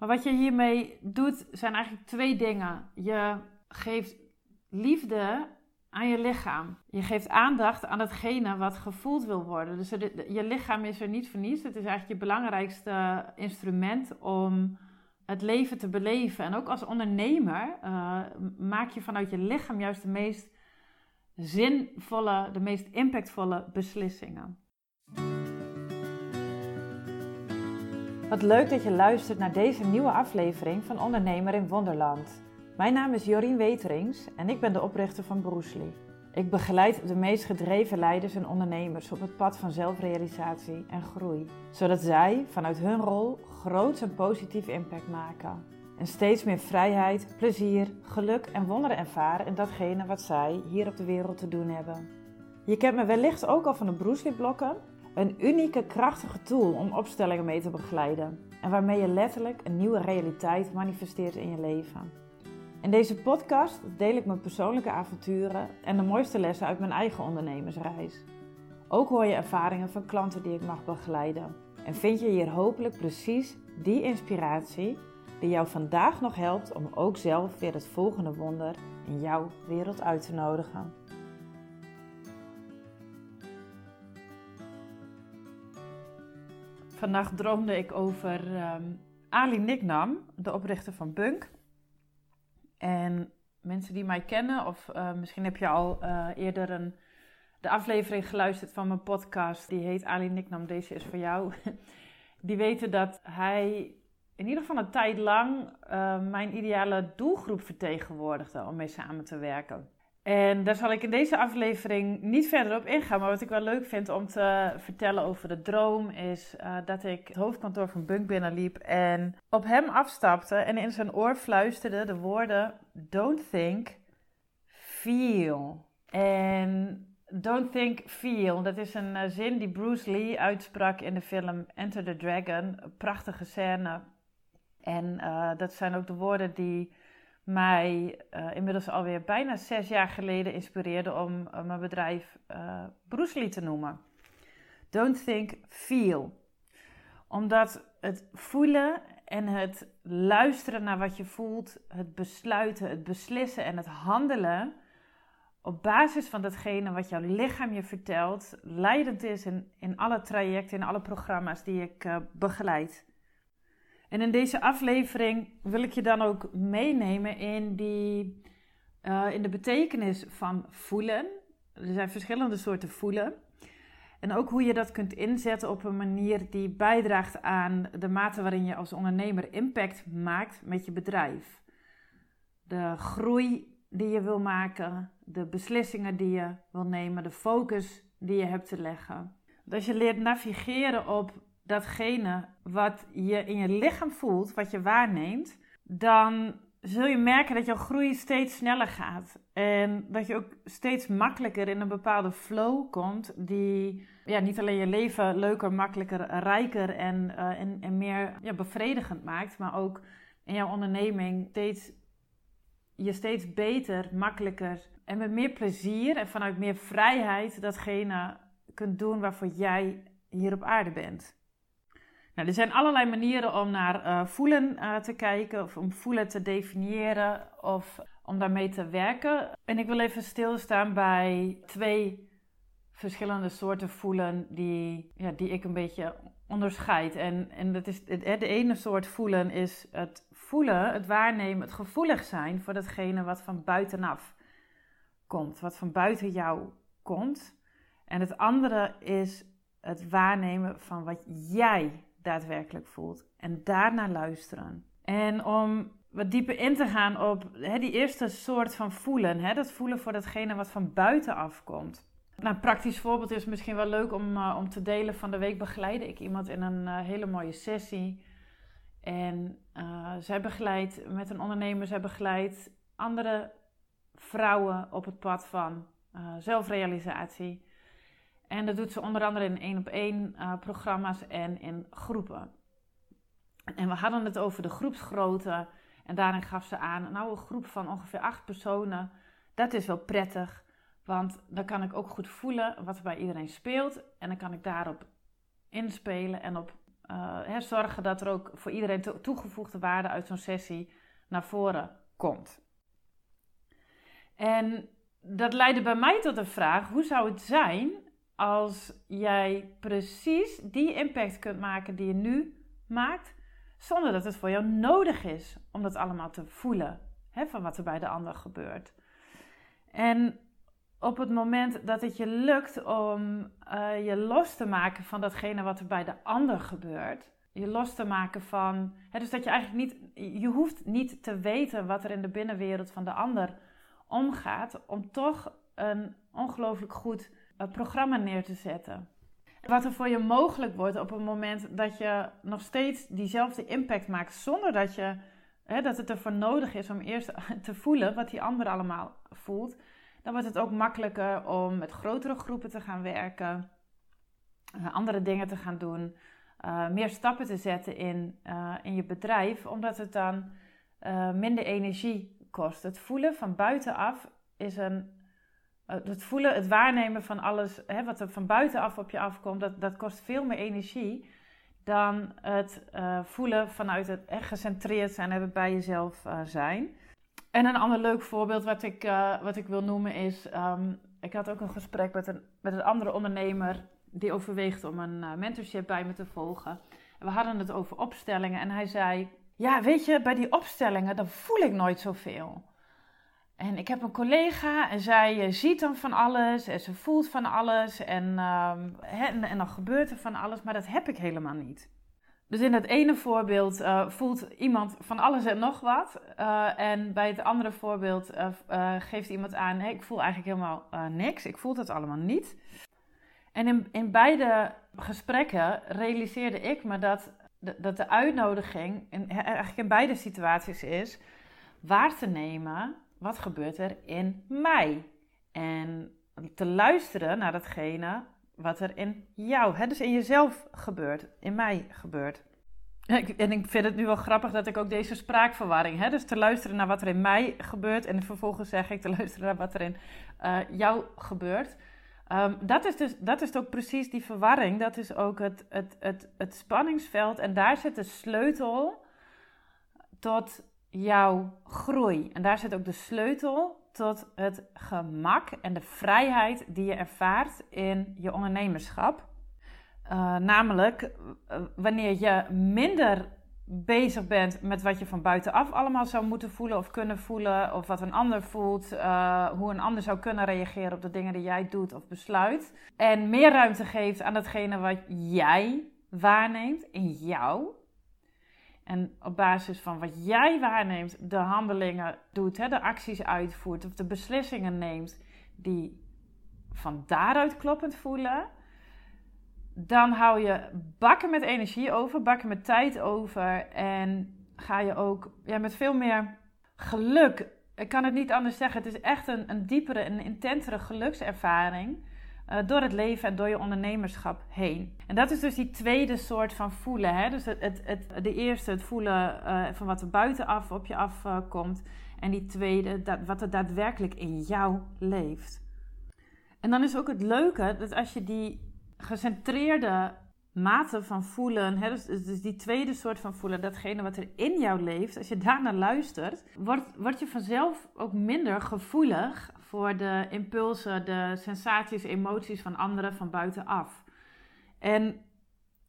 Maar wat je hiermee doet, zijn eigenlijk twee dingen. Je geeft liefde aan je lichaam. Je geeft aandacht aan hetgene wat gevoeld wil worden. Dus je lichaam is er niet voor. Het is eigenlijk je belangrijkste instrument om het leven te beleven. En ook als ondernemer uh, maak je vanuit je lichaam juist de meest zinvolle, de meest impactvolle beslissingen. Wat leuk dat je luistert naar deze nieuwe aflevering van Ondernemer in Wonderland. Mijn naam is Jorien Weterings en ik ben de oprichter van Broesli. Ik begeleid de meest gedreven leiders en ondernemers op het pad van zelfrealisatie en groei, zodat zij vanuit hun rol groot en positief impact maken. En steeds meer vrijheid, plezier, geluk en wonderen ervaren in datgene wat zij hier op de wereld te doen hebben. Je kent me wellicht ook al van de Broesli-blokken, een unieke, krachtige tool om opstellingen mee te begeleiden en waarmee je letterlijk een nieuwe realiteit manifesteert in je leven. In deze podcast deel ik mijn persoonlijke avonturen en de mooiste lessen uit mijn eigen ondernemersreis. Ook hoor je ervaringen van klanten die ik mag begeleiden. En vind je hier hopelijk precies die inspiratie die jou vandaag nog helpt om ook zelf weer het volgende wonder in jouw wereld uit te nodigen. Vandaag droomde ik over um, Ali Niknam, de oprichter van Bunk. En mensen die mij kennen, of uh, misschien heb je al uh, eerder een, de aflevering geluisterd van mijn podcast, die heet Ali Niknam, deze is voor jou. Die weten dat hij in ieder geval een tijd lang uh, mijn ideale doelgroep vertegenwoordigde om mee samen te werken. En daar zal ik in deze aflevering niet verder op ingaan. Maar wat ik wel leuk vind om te vertellen over de droom is uh, dat ik het hoofdkantoor van Bunk binnenliep en op hem afstapte en in zijn oor fluisterde de woorden Don't think, feel. En Don't think, feel. Dat is een uh, zin die Bruce Lee uitsprak in de film Enter the Dragon. Prachtige scène. En uh, dat zijn ook de woorden die mij uh, inmiddels alweer bijna zes jaar geleden inspireerde om uh, mijn bedrijf uh, Bruce Lee te noemen. Don't think, feel. Omdat het voelen en het luisteren naar wat je voelt, het besluiten, het beslissen en het handelen op basis van datgene wat jouw lichaam je vertelt, leidend is in, in alle trajecten, in alle programma's die ik begeleid. En in deze aflevering wil ik je dan ook meenemen in, die, uh, in de betekenis van voelen. Er zijn verschillende soorten voelen. En ook hoe je dat kunt inzetten op een manier die bijdraagt aan de mate waarin je als ondernemer impact maakt met je bedrijf. De groei die je wil maken, de beslissingen die je wil nemen, de focus die je hebt te leggen. als je leert navigeren op datgene wat je in je lichaam voelt, wat je waarneemt, dan zul je merken dat jouw groei steeds sneller gaat. En dat je ook steeds makkelijker in een bepaalde flow komt, die ja, niet alleen je leven leuker, makkelijker, rijker en, uh, en, en meer ja, bevredigend maakt, maar ook in jouw onderneming steeds, je steeds beter, makkelijker en met meer plezier en vanuit meer vrijheid datgene kunt doen waarvoor jij hier op aarde bent. Nou, er zijn allerlei manieren om naar uh, voelen uh, te kijken, of om voelen te definiëren, of om daarmee te werken. En ik wil even stilstaan bij twee verschillende soorten voelen die, ja, die ik een beetje onderscheid. En, en dat is, de ene soort voelen is het voelen, het waarnemen, het gevoelig zijn voor datgene wat van buitenaf komt, wat van buiten jou komt. En het andere is het waarnemen van wat jij daadwerkelijk voelt. En daarna luisteren. En om wat dieper in te gaan op hè, die eerste soort van voelen. Hè, dat voelen voor datgene wat van buitenaf komt. Nou, een praktisch voorbeeld is misschien wel leuk om, uh, om te delen. Van de week begeleide ik iemand in een uh, hele mooie sessie. En uh, zij begeleidt met een ondernemer, zij begeleidt andere vrouwen op het pad van zelfrealisatie. En dat doet ze onder andere in één op één uh, programma's en in groepen. En we hadden het over de groepsgrootte. En daarin gaf ze aan, nou een groep van ongeveer acht personen, dat is wel prettig. Want dan kan ik ook goed voelen wat er bij iedereen speelt. En dan kan ik daarop inspelen en op hè, zorgen dat er ook voor iedereen toegevoegde waarde uit zo'n sessie naar voren komt. En dat leidde bij mij tot de vraag: hoe zou het zijn als jij precies die impact kunt maken die je nu maakt, zonder dat het voor jou nodig is om dat allemaal te voelen hè, van wat er bij de ander gebeurt? En op het moment dat het je lukt om uh, je los te maken van datgene wat er bij de ander gebeurt, je los te maken van, hè, dus dat je eigenlijk niet, je hoeft niet te weten wat er in de binnenwereld van de ander omgaat, om toch een ongelooflijk goed programma neer te zetten. Wat er voor je mogelijk wordt op het moment dat je nog steeds diezelfde impact maakt, zonder dat, je, hè, dat het ervoor nodig is om eerst te voelen wat die ander allemaal voelt dan wordt het ook makkelijker om met grotere groepen te gaan werken, uh, andere dingen te gaan doen, uh, meer stappen te zetten in, uh, in je bedrijf, omdat het dan minder energie kost. Het voelen van buitenaf is een. Het voelen, het waarnemen van alles hè, wat er van buitenaf op je afkomt, dat, dat kost veel meer energie dan het voelen vanuit het echt gecentreerd zijn en bij jezelf zijn. En een ander leuk voorbeeld wat ik, wat ik wil noemen is... Um, ik had ook een gesprek met een, met een andere ondernemer... die overweegt om een mentorship bij me te volgen. En we hadden het over opstellingen en hij zei... Ja, weet je, bij die opstellingen, dan voel ik nooit zoveel. En ik heb een collega en zij eh, ziet dan van alles en ze voelt van alles en, um, en, en dan gebeurt er van alles, maar dat heb ik helemaal niet. Dus in het ene voorbeeld uh, voelt iemand van alles en nog wat. Uh, en bij het andere voorbeeld geeft iemand aan: ik voel eigenlijk helemaal niks. Ik voel het allemaal niet. En in, in beide gesprekken realiseerde ik me dat dat de uitnodiging in, eigenlijk in beide situaties is waar te nemen wat gebeurt er in mij. En te luisteren naar datgene wat er in jou, hè, dus in jezelf gebeurt, in mij gebeurt. En ik vind het nu wel grappig dat ik ook deze spraakverwarring heb. Dus te luisteren naar wat er in mij gebeurt en vervolgens zeg ik te luisteren naar wat er in uh, jou gebeurt. Um, dat, is dus, dat is ook precies die verwarring. Dat is ook het, het, het, het spanningsveld. En daar zit de sleutel tot jouw groei. En daar zit ook de sleutel tot het gemak en de vrijheid die je ervaart in je ondernemerschap. Uh, namelijk uh, wanneer je minder bezig bent met wat je van buitenaf allemaal zou moeten voelen of kunnen voelen, of wat een ander voelt, uh, hoe een ander zou kunnen reageren op de dingen die jij doet of besluit. En meer ruimte geeft aan datgene wat jij waarneemt in jou. En op basis van wat jij waarneemt, de handelingen doet, hè, de acties uitvoert of de beslissingen neemt die van daaruit kloppend voelen, dan hou je bakken met energie over, bakken met tijd over en ga je ook ja, met veel meer geluk. Ik kan het niet anders zeggen. Het is echt een, een diepere, een intensere gelukservaring. Uh, door het leven en door je ondernemerschap heen. En dat is dus die tweede soort van voelen. Hè? Dus het, het, de eerste, het voelen uh, van wat er buitenaf op je afkomt. En die tweede, dat, wat er daadwerkelijk in jou leeft. En dan is ook het leuke dat als je die gecentreerde mate van voelen, hè, dus, dus, die tweede soort van voelen, datgene wat er in jou leeft, als je daarnaar luistert, wordt, word je vanzelf ook minder gevoelig voor de impulsen, de sensaties, emoties van anderen van buitenaf. En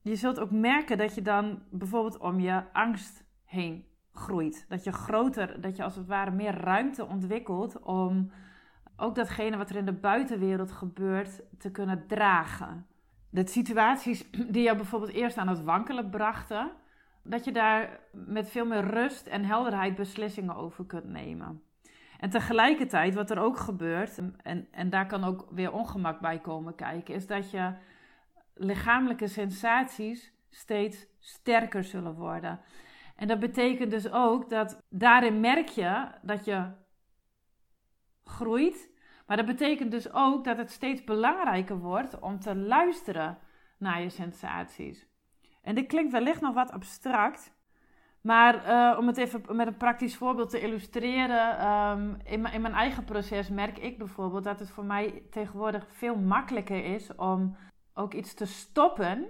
je zult ook merken dat je dan bijvoorbeeld om je angst heen groeit. Dat je groter, dat je als het ware meer ruimte ontwikkelt om ook datgene wat er in de buitenwereld gebeurt te kunnen dragen de situaties die jou bijvoorbeeld eerst aan het wankelen brachten, dat je daar met veel meer rust en helderheid beslissingen over kunt nemen. En tegelijkertijd, wat er ook gebeurt, en, en daar kan ook weer ongemak bij komen kijken, is dat je lichamelijke sensaties steeds sterker zullen worden. En dat betekent dus ook dat daarin merk je dat je groeit maar dat betekent dus ook dat het steeds belangrijker wordt om te luisteren naar je sensaties. En dit klinkt wellicht nog wat abstract, maar uh, om het even met een praktisch voorbeeld te illustreren, um, in, in, mijn eigen proces merk ik bijvoorbeeld dat het voor mij tegenwoordig veel makkelijker is om ook iets te stoppen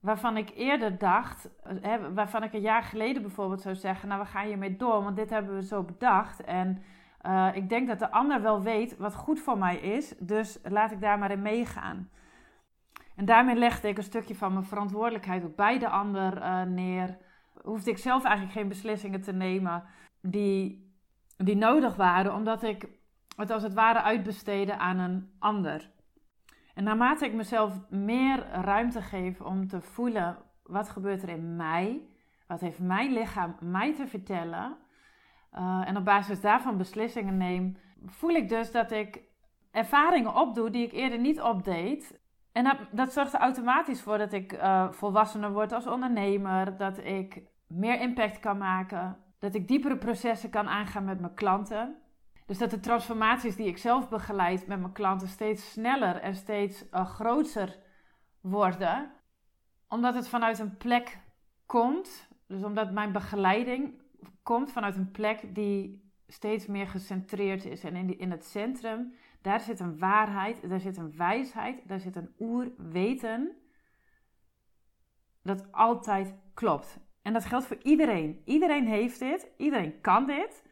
waarvan ik eerder dacht, hè, waarvan ik een jaar geleden bijvoorbeeld zou zeggen, nou we gaan hiermee door, want dit hebben we zo bedacht. En uh, ik denk dat de ander wel weet wat goed voor mij is, dus laat ik daar maar in meegaan. En daarmee legde ik een stukje van mijn verantwoordelijkheid ook bij de ander neer. Hoefde ik zelf eigenlijk geen beslissingen te nemen die, die nodig waren, omdat ik het als het ware uitbesteden aan een ander. En naarmate ik mezelf meer ruimte geef om te voelen wat gebeurt er in mij, wat heeft mijn lichaam mij te vertellen, uh, en op basis daarvan beslissingen neem, voel ik dus dat ik ervaringen opdoe die ik eerder niet opdeed. En dat, zorgt er automatisch voor dat ik uh, volwassener word als ondernemer, dat ik meer impact kan maken, dat ik diepere processen kan aangaan met mijn klanten. Dus dat de transformaties die ik zelf begeleid met mijn klanten steeds sneller en steeds uh, groter worden. Omdat het vanuit een plek komt. Dus omdat mijn begeleiding komt vanuit een plek die steeds meer gecentreerd is. En in, in het centrum, daar zit een waarheid, daar zit een wijsheid, daar zit een oerweten. Dat altijd klopt. En dat geldt voor iedereen. Iedereen heeft dit, iedereen kan dit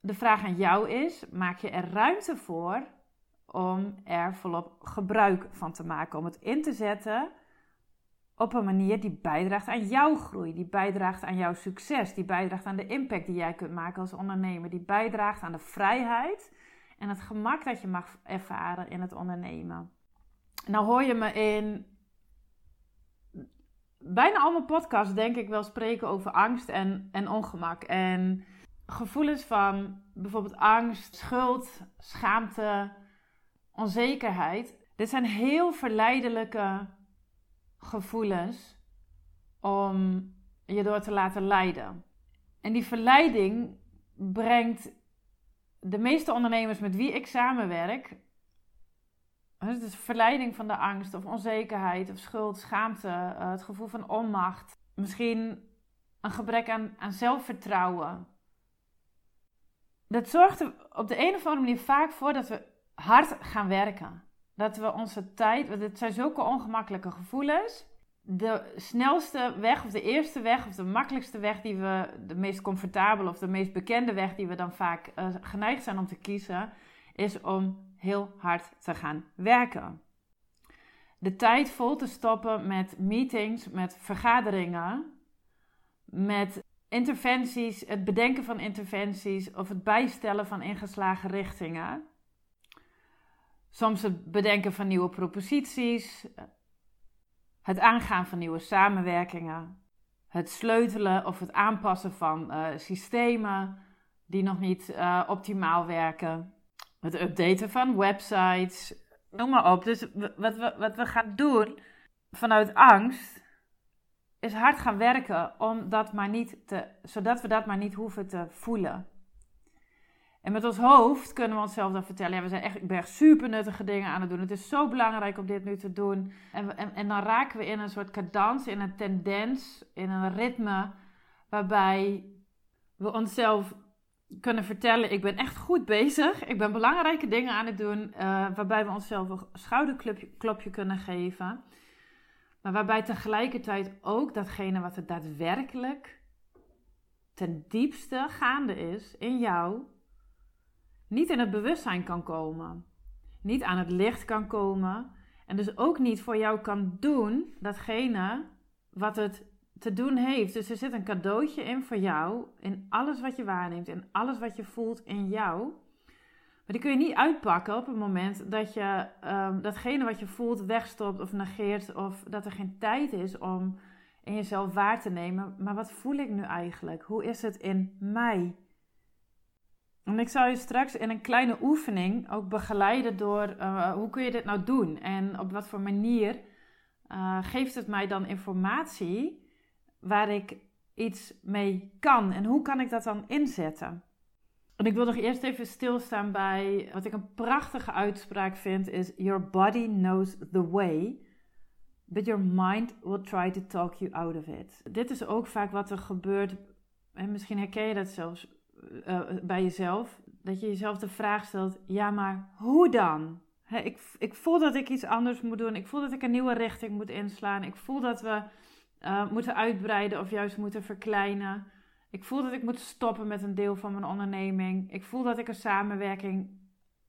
de vraag aan jou is: maak je er ruimte voor om er volop gebruik van te maken? Om het in te zetten op een manier die bijdraagt aan jouw groei, die bijdraagt aan jouw succes, die bijdraagt aan de impact die jij kunt maken als ondernemer, die bijdraagt aan de vrijheid en het gemak dat je mag ervaren in het ondernemen. Nou hoor je me in bijna al mijn podcasts denk ik wel spreken over angst en, en ongemak. En gevoelens van bijvoorbeeld angst, schuld, schaamte, onzekerheid. Dit zijn heel verleidelijke gevoelens om je door te laten leiden. En die verleiding brengt de meeste ondernemers met wie ik samenwerk. Dus verleiding van de angst of onzekerheid of schuld, schaamte, eh, het gevoel van onmacht. Misschien een gebrek aan, aan zelfvertrouwen dat zorgt er op de een of andere manier vaak voor dat we hard gaan werken. Dat we onze tijd, want het zijn zulke ongemakkelijke gevoelens. De snelste weg, of de eerste weg, of de makkelijkste weg die we, de meest comfortabele of de meest bekende weg die we dan vaak uh, geneigd zijn om te kiezen, is om heel hard te gaan werken. De tijd vol te stoppen met meetings, met vergaderingen, met interventies, het bedenken van interventies of het bijstellen van ingeslagen richtingen. Soms het bedenken van nieuwe proposities, het aangaan van nieuwe samenwerkingen, het sleutelen of het aanpassen van uh, systemen die nog niet uh, optimaal werken, het updaten van websites, noem maar op. Dus wat we, wat we gaan doen vanuit angst is hard gaan werken om dat maar niet te, zodat we dat maar niet hoeven te voelen. En met ons hoofd kunnen we onszelf dan vertellen: ja, we zijn echt, ik ben echt super nuttige dingen aan het doen. Het is zo belangrijk om dit nu te doen. En, en, en dan raken we in een soort cadans, in een tendens, in een ritme, waarbij we onszelf kunnen vertellen: ik ben echt goed bezig. Ik ben belangrijke dingen aan het doen. Uh, waarbij we onszelf een schouderklopje kunnen geven. Maar waarbij tegelijkertijd ook datgene wat er daadwerkelijk ten diepste gaande is in jou, niet in het bewustzijn kan komen. Niet aan het licht kan komen. En dus ook niet voor jou kan doen datgene wat het te doen heeft. Dus er zit een cadeautje in voor jou, in alles wat je waarneemt, in alles wat je voelt in jou. Maar die kun je niet uitpakken op het moment dat je um, datgene wat je voelt wegstopt of negeert. Of dat er geen tijd is om in jezelf waar te nemen. Maar wat voel ik nu eigenlijk? Hoe is het in mij? En ik zal je straks in een kleine oefening ook begeleiden door uh, hoe kun je dit nou doen? En op wat voor manier uh, geeft het mij dan informatie waar ik iets mee kan? En hoe kan ik dat dan inzetten? En ik wil nog eerst even stilstaan bij wat ik een prachtige uitspraak vind: is Your body knows the way, but your mind will try to talk you out of it. Dit is ook vaak wat er gebeurt, en misschien herken je dat zelfs uh, bij jezelf, dat je jezelf de vraag stelt: ja, maar hoe dan? ik, ik voel dat ik iets anders moet doen. Ik voel dat ik een nieuwe richting moet inslaan. Ik voel dat we uh, moeten uitbreiden of juist moeten verkleinen. Ik voel dat ik moet stoppen met een deel van mijn onderneming. Ik voel dat ik een samenwerking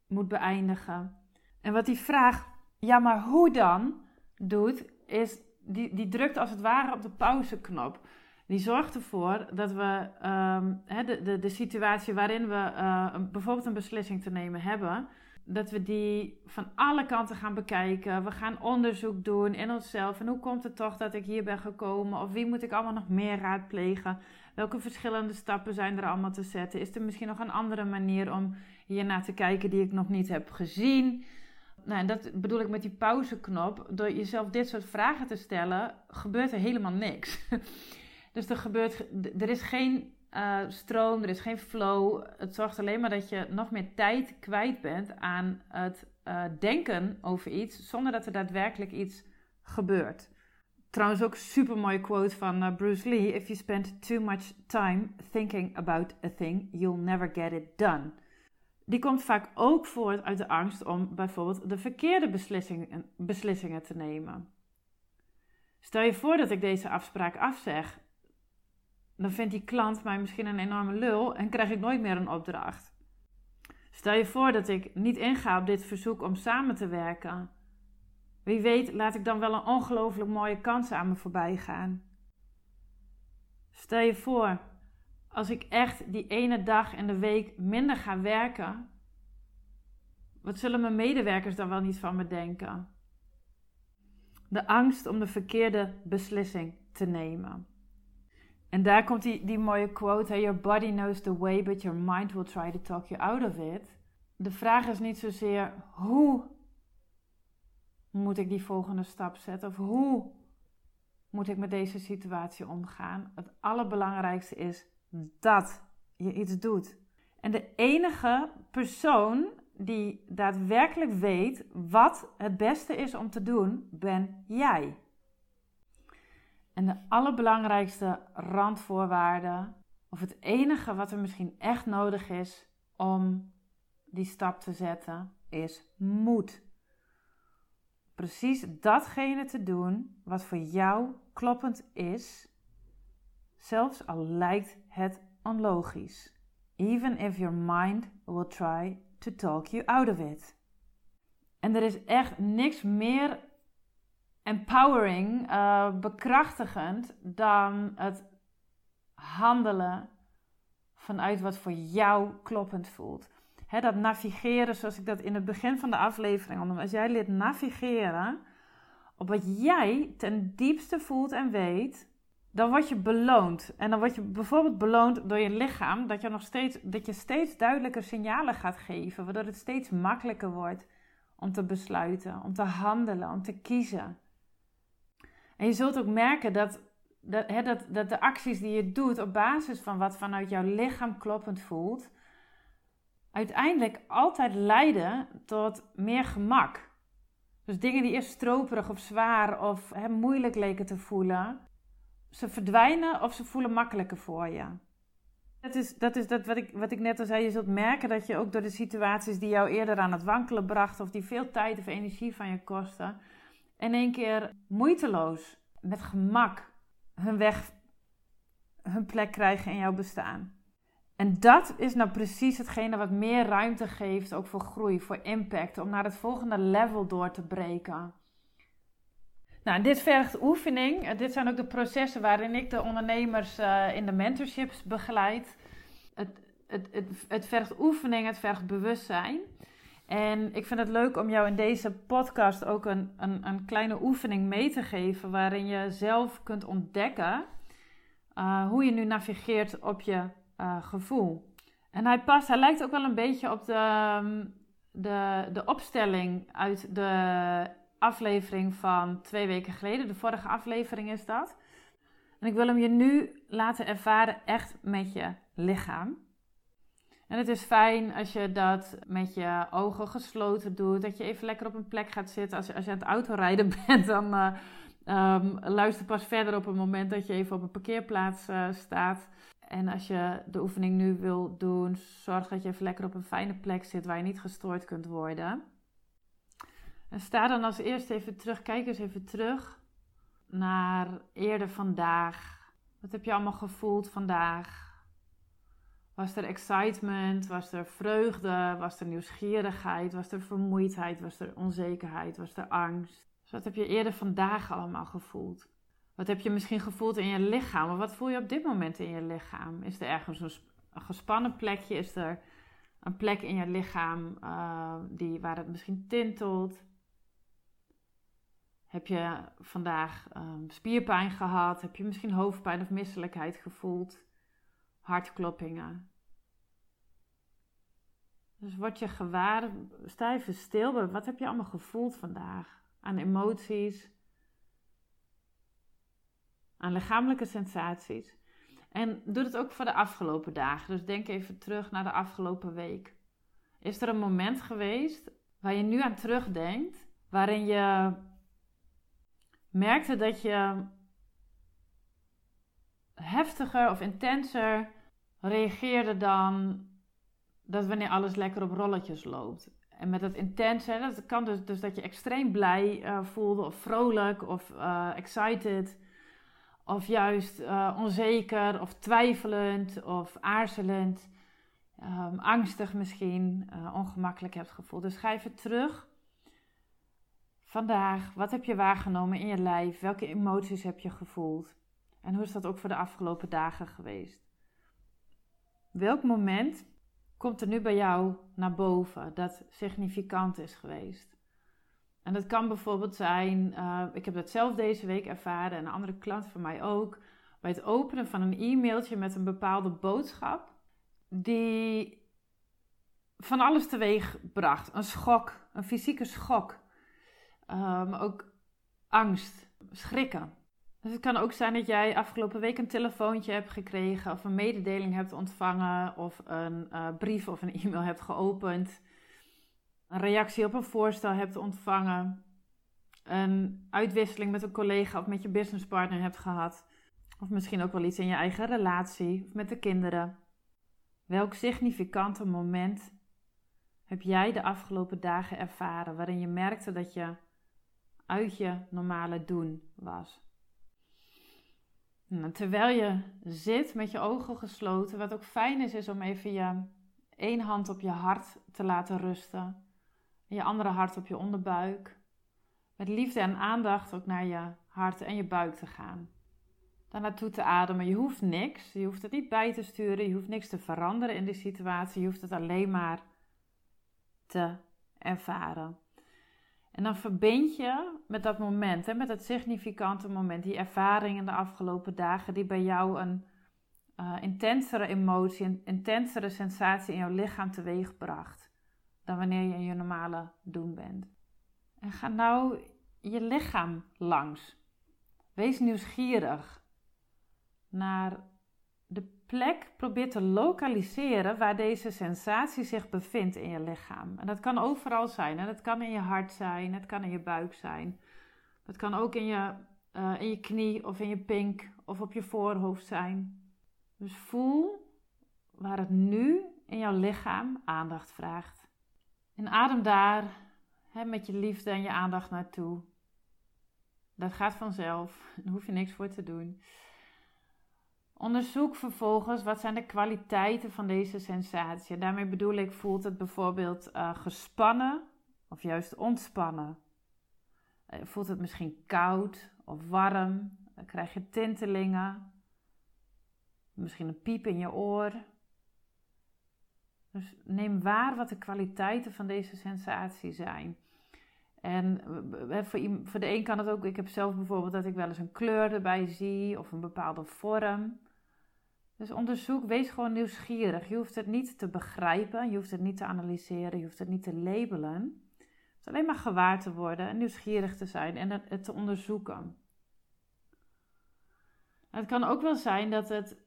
moet beëindigen. En wat die vraag, ja maar hoe dan, doet, is die, die drukt als het ware op de pauzeknop. Die zorgt ervoor dat we um, de, de, de situatie waarin we uh, bijvoorbeeld een beslissing te nemen hebben, dat we die van alle kanten gaan bekijken. We gaan onderzoek doen in onszelf. En hoe komt het toch dat ik hier ben gekomen? Of wie moet ik allemaal nog meer raadplegen? Welke verschillende stappen zijn er allemaal te zetten? Is er misschien nog een andere manier om hier naar te kijken die ik nog niet heb gezien? Nou, en dat bedoel ik met die pauzeknop. Door jezelf dit soort vragen te stellen, gebeurt er helemaal niks. dus er, gebeurt, er is geen uh, stroom, er is geen flow. Het zorgt alleen maar dat je nog meer tijd kwijt bent aan het uh, denken over iets, zonder dat er daadwerkelijk iets gebeurt. Trouwens ook super mooie quote van uh, Bruce Lee: If you spend too much time thinking about a thing, you'll never get it done. Die komt vaak ook voort uit de angst om bijvoorbeeld de verkeerde beslissingen te nemen. Stel je voor dat ik deze afspraak afzeg dan vindt die klant mij misschien een enorme lul en krijg ik nooit meer een opdracht. Stel je voor dat ik niet inga op dit verzoek om samen te werken. Wie weet, laat ik dan wel een ongelooflijk mooie kans aan me voorbij gaan. Stel je voor, als ik echt die ene dag in de week minder ga werken, wat zullen mijn medewerkers dan wel niet van me denken? De angst om de verkeerde beslissing te nemen. En daar komt die, die mooie quote: Your body knows the way, but your mind will try to talk you out of it. De vraag is niet zozeer hoe moet ik die volgende stap zetten of hoe moet ik met deze situatie omgaan. Het allerbelangrijkste is dat je iets doet. En de enige persoon die daadwerkelijk weet wat het beste is om te doen, ben jij. En de allerbelangrijkste randvoorwaarde, of het enige wat er misschien echt nodig is om die stap te zetten, is moed. Precies datgene te doen wat voor jou kloppend is, zelfs al lijkt het onlogisch. Even if your mind will try to talk you out of it. En er is echt niks meer empowering, uh, bekrachtigend dan het handelen vanuit wat voor jou kloppend voelt. dat navigeren, zoals ik dat in het begin van de aflevering noemde. Als jij leert navigeren op wat jij ten diepste voelt en weet, dan word je beloond. En dan word je bijvoorbeeld beloond door je lichaam, dat je, nog steeds, dat je steeds duidelijker signalen gaat geven, waardoor het steeds makkelijker wordt om te besluiten, om te handelen, om te kiezen. En je zult ook merken dat, dat, hè, dat, dat de acties die je doet op basis van wat vanuit jouw lichaam kloppend voelt, uiteindelijk altijd leiden tot meer gemak. Dus dingen die eerst stroperig of zwaar of hè, moeilijk leken te voelen, ze verdwijnen of ze voelen makkelijker voor je. Dat is, dat is dat wat ik, wat ik net al zei. Je zult merken dat je ook door de situaties die jou eerder aan het wankelen brachten, of die veel tijd of energie van je kosten, in één keer moeiteloos, met gemak, hun weg, hun plek krijgen in jouw bestaan. En dat is nou precies hetgene wat meer ruimte geeft, ook voor groei, voor impact, om naar het volgende level door te breken. Nou, dit vergt oefening. Dit zijn ook de processen waarin ik de ondernemers uh, in de mentorships begeleid. Het, het, het, het vergt oefening, het vergt bewustzijn. En ik vind het leuk om jou in deze podcast ook een, een, een kleine oefening mee te geven. Waarin je zelf kunt ontdekken uh, hoe je nu navigeert op je uh, gevoel. En hij past, hij lijkt ook wel een beetje op de, ehm, de, de opstelling uit de aflevering van twee weken geleden. De vorige aflevering is dat. En ik wil hem je nu laten ervaren echt met je lichaam. En het is fijn als je dat met je ogen gesloten doet. Dat je even lekker op een plek gaat zitten. Als je, als je aan het autorijden bent, dan uh, um, luister pas verder op het moment dat je even op een parkeerplaats uh, staat. En als je de oefening nu wil doen, zorg dat je even lekker op een fijne plek zit waar je niet gestoord kunt worden. En sta dan als eerste even terug, kijk eens even terug naar eerder vandaag. Wat heb je allemaal gevoeld vandaag? Was er excitement? Was er vreugde? Was er nieuwsgierigheid? Was er vermoeidheid? Was er onzekerheid? Was er angst? Dus wat heb je eerder vandaag allemaal gevoeld? Wat heb je misschien gevoeld in je lichaam? Of wat voel je op dit moment in je lichaam? Is er ergens een gespannen plekje? Is er een plek in je lichaam uh, die, waar het misschien tintelt? Heb je vandaag um, spierpijn gehad? Heb je misschien hoofdpijn of misselijkheid gevoeld? Hartkloppingen. Dus word je gewaar, sta even stil. Wat heb je allemaal gevoeld vandaag? Aan emoties, aan lichamelijke sensaties. En doe het ook voor de afgelopen dagen. Dus denk even terug naar de afgelopen week. Is er een moment geweest waar je nu aan terugdenkt, waarin je merkte dat je heftiger of intenser reageerde dan dat wanneer alles lekker op rolletjes loopt. En met dat intense, dat kan dus, dus dat je extreem blij uh, voelde, of vrolijk, of uh, excited, of juist uh, onzeker, of twijfelend, of aarzelend, um, angstig misschien, ongemakkelijk hebt gevoeld. Dus ga even terug. Vandaag, wat heb je waargenomen in je lijf? Welke emoties heb je gevoeld? En hoe is dat ook voor de afgelopen dagen geweest? Welk moment komt er nu bij jou naar boven dat significant is geweest? En dat kan bijvoorbeeld zijn, uh, ik heb dat zelf deze week ervaren en een andere klant van mij ook, bij het openen van een e-mailtje met een bepaalde boodschap, die van alles teweeg bracht. Een schok, een fysieke schok, maar ook angst, schrikken. Dus het kan ook zijn dat jij afgelopen week een telefoontje hebt gekregen, of een mededeling hebt ontvangen, of een uh, brief of een e-mail hebt geopend, een reactie op een voorstel hebt ontvangen, een uitwisseling met een collega of met je businesspartner hebt gehad, of misschien ook wel iets in je eigen relatie of met de kinderen. Welk significante moment heb jij de afgelopen dagen ervaren waarin je merkte dat je uit je normale doen was? Nou, terwijl je zit met je ogen gesloten, wat ook fijn is, is om even je één hand op je hart te laten rusten. En je andere hart op je onderbuik. Met liefde en aandacht ook naar je hart en je buik te gaan. Daar naartoe te ademen. Je hoeft niks. Je hoeft het niet bij te sturen. Je hoeft niks te veranderen in die situatie. Je hoeft het alleen maar te ervaren. En dan verbind je met dat moment, hè, met dat significante moment, die ervaring in de afgelopen dagen, die bij jou een uh, intensere emotie, een intensere sensatie in jouw lichaam teweegbracht dan wanneer je in je normale doen bent. En ga nou je lichaam langs. Wees nieuwsgierig naar plek probeer te lokaliseren waar deze sensatie zich bevindt in je lichaam. En dat kan overal zijn. Hè? Dat kan in je hart zijn, het kan in je buik zijn. Dat kan ook in je, uh, in je knie of in je pink of op je voorhoofd zijn. Dus voel waar het nu in jouw lichaam aandacht vraagt. En adem daar hè, met je liefde en je aandacht naartoe. Dat gaat vanzelf, daar hoef je niks voor te doen. Onderzoek vervolgens wat zijn de kwaliteiten van deze sensatie. Daarmee bedoel ik, voelt het bijvoorbeeld uh, gespannen of juist ontspannen? Uh, voelt het misschien koud of warm? Krijg je tintelingen. Misschien een piep in je oor. Dus neem waar wat de kwaliteiten van deze sensatie zijn. En eh, voor de een kan het ook, ik heb zelf bijvoorbeeld dat ik wel eens een kleur erbij zie of een bepaalde vorm. Dus onderzoek, wees gewoon nieuwsgierig. Je hoeft het niet te begrijpen, je hoeft het niet te analyseren, je hoeft het niet te labelen. Het is alleen maar gewaar te worden en nieuwsgierig te zijn en het te onderzoeken. Het kan ook wel zijn dat het,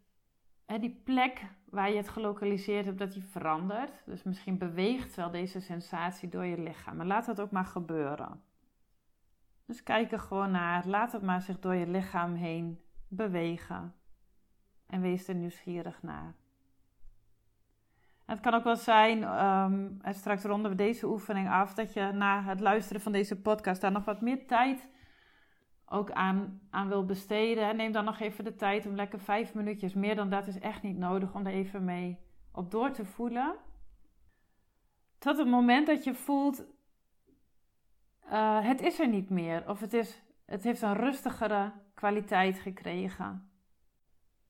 die plek waar je het gelokaliseerd hebt, dat die verandert. Dus misschien beweegt wel deze sensatie door je lichaam. Maar laat dat ook maar gebeuren. Dus kijk er gewoon naar. Laat het maar zich door je lichaam heen bewegen en wees er nieuwsgierig naar. Het kan ook wel zijn, um, en straks ronden we deze oefening af, dat je na het luisteren van deze podcast daar nog wat meer tijd ook aan, aan wil besteden. Neem dan nog even de tijd om lekker vijf minuutjes, meer dan dat is echt niet nodig, om er even mee op door te voelen. Tot het moment dat je voelt, uh, het is er niet meer. Of het, is, het heeft een rustigere kwaliteit gekregen.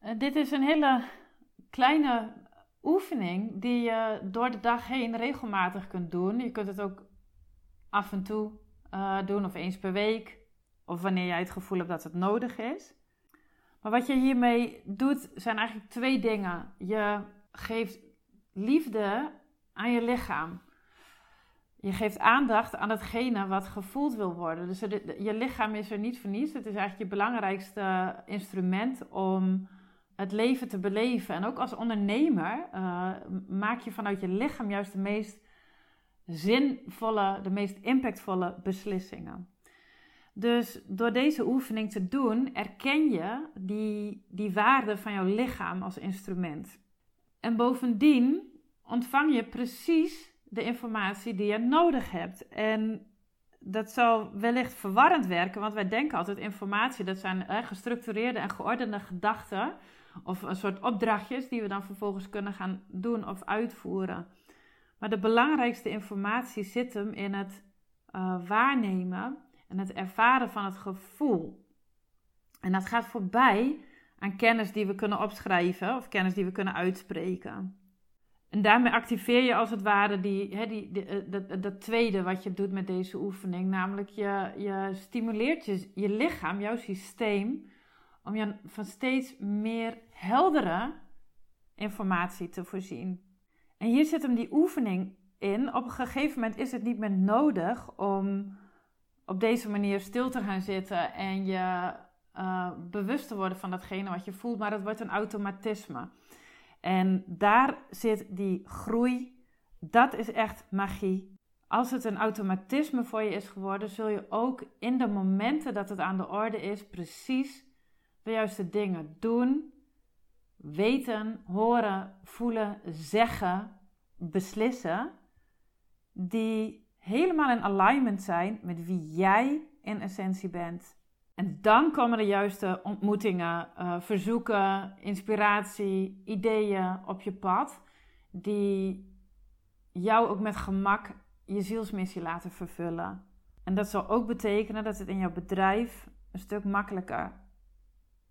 Uh, dit is een hele kleine oefening die je door de dag heen regelmatig kunt doen. Je kunt het ook af en toe uh, doen of eens per week. Of wanneer jij het gevoel hebt dat het nodig is. Maar wat je hiermee doet zijn eigenlijk twee dingen. Je geeft liefde aan je lichaam. Je geeft aandacht aan hetgene wat gevoeld wil worden. Dus je lichaam is er niet voor niets. Het is eigenlijk je belangrijkste instrument om het leven te beleven. En ook als ondernemer uh, maak je vanuit je lichaam juist de meest zinvolle, de meest impactvolle beslissingen. Dus door deze oefening te doen, erken je die, die waarde van jouw lichaam als instrument. En bovendien ontvang je precies de informatie die je nodig hebt. En dat zal wellicht verwarrend werken, want wij denken altijd informatie, dat zijn gestructureerde en geordende gedachten of een soort opdrachtjes die we dan vervolgens kunnen gaan doen of uitvoeren. Maar de belangrijkste informatie zit hem in het uh, waarnemen en het ervaren van het gevoel. En dat gaat voorbij aan kennis die we kunnen opschrijven of kennis die we kunnen uitspreken. En daarmee activeer je als het ware die, hè, die, die, eh, dat, dat tweede wat je doet met deze oefening. Namelijk je, je stimuleert je, je lichaam, jouw systeem, om je van steeds meer heldere informatie te voorzien. En hier zit hem die oefening in. Op een gegeven moment is het niet meer nodig om op deze manier stil te gaan zitten en je uh, bewust te worden van datgene wat je voelt, maar het wordt een automatisme. En daar zit die groei. Dat is echt magie. Als het een automatisme voor je is geworden, zul je ook in de momenten dat het aan de orde is, precies de juiste dingen doen, weten, horen, voelen, zeggen, beslissen, die helemaal in alignment zijn met wie jij in essentie bent. En dan komen de juiste ontmoetingen, uh, verzoeken, inspiratie, ideeën op je pad, die jou ook met gemak je zielsmissie laten vervullen. En dat zal ook betekenen dat het in jouw bedrijf een stuk makkelijker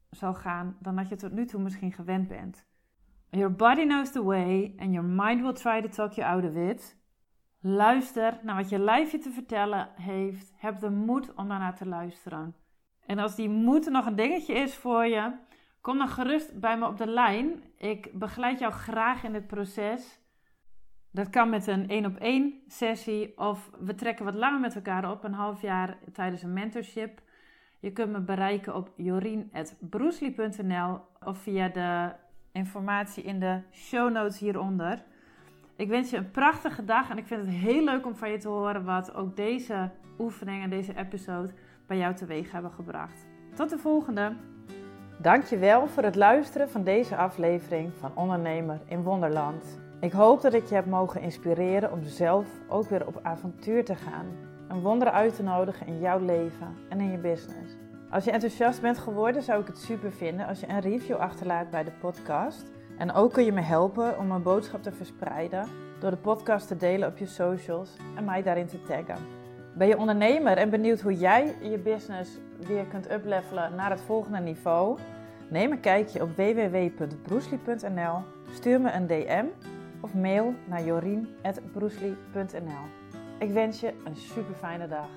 zal gaan dan dat je tot nu toe misschien gewend bent. Your body knows the way and your mind will try to talk you out of it. Luister naar wat je lijf je te vertellen heeft. Heb de moed om daarnaar te luisteren. En als die moed nog een dingetje is voor je, kom dan gerust bij me op de lijn. Ik begeleid jou graag in dit proces. Dat kan met een één op één sessie of we trekken wat langer met elkaar op, een half jaar tijdens een mentorship. Je kunt me bereiken op jorien.broesli.nl of via de informatie in de show notes hieronder. Ik wens je een prachtige dag en ik vind het heel leuk om van je te horen wat ook deze oefening en deze episode bij jou teweeg hebben gebracht. Tot de volgende! Dankjewel voor het luisteren van deze aflevering van Ondernemer in Wonderland. Ik hoop dat ik je heb mogen inspireren om zelf ook weer op avontuur te gaan. Een wonder uit te nodigen in jouw leven en in je business. Als je enthousiast bent geworden, zou ik het super vinden als je een review achterlaat bij de podcast. En ook kun je me helpen om mijn boodschap te verspreiden door de podcast te delen op je socials en mij daarin te taggen. Ben je ondernemer en benieuwd hoe jij je business weer kunt uplevelen naar het volgende niveau? Neem een kijkje op www.broesli.nl, stuur me een DM of mail naar jorien.broesli.nl. Ik wens je een super fijne dag.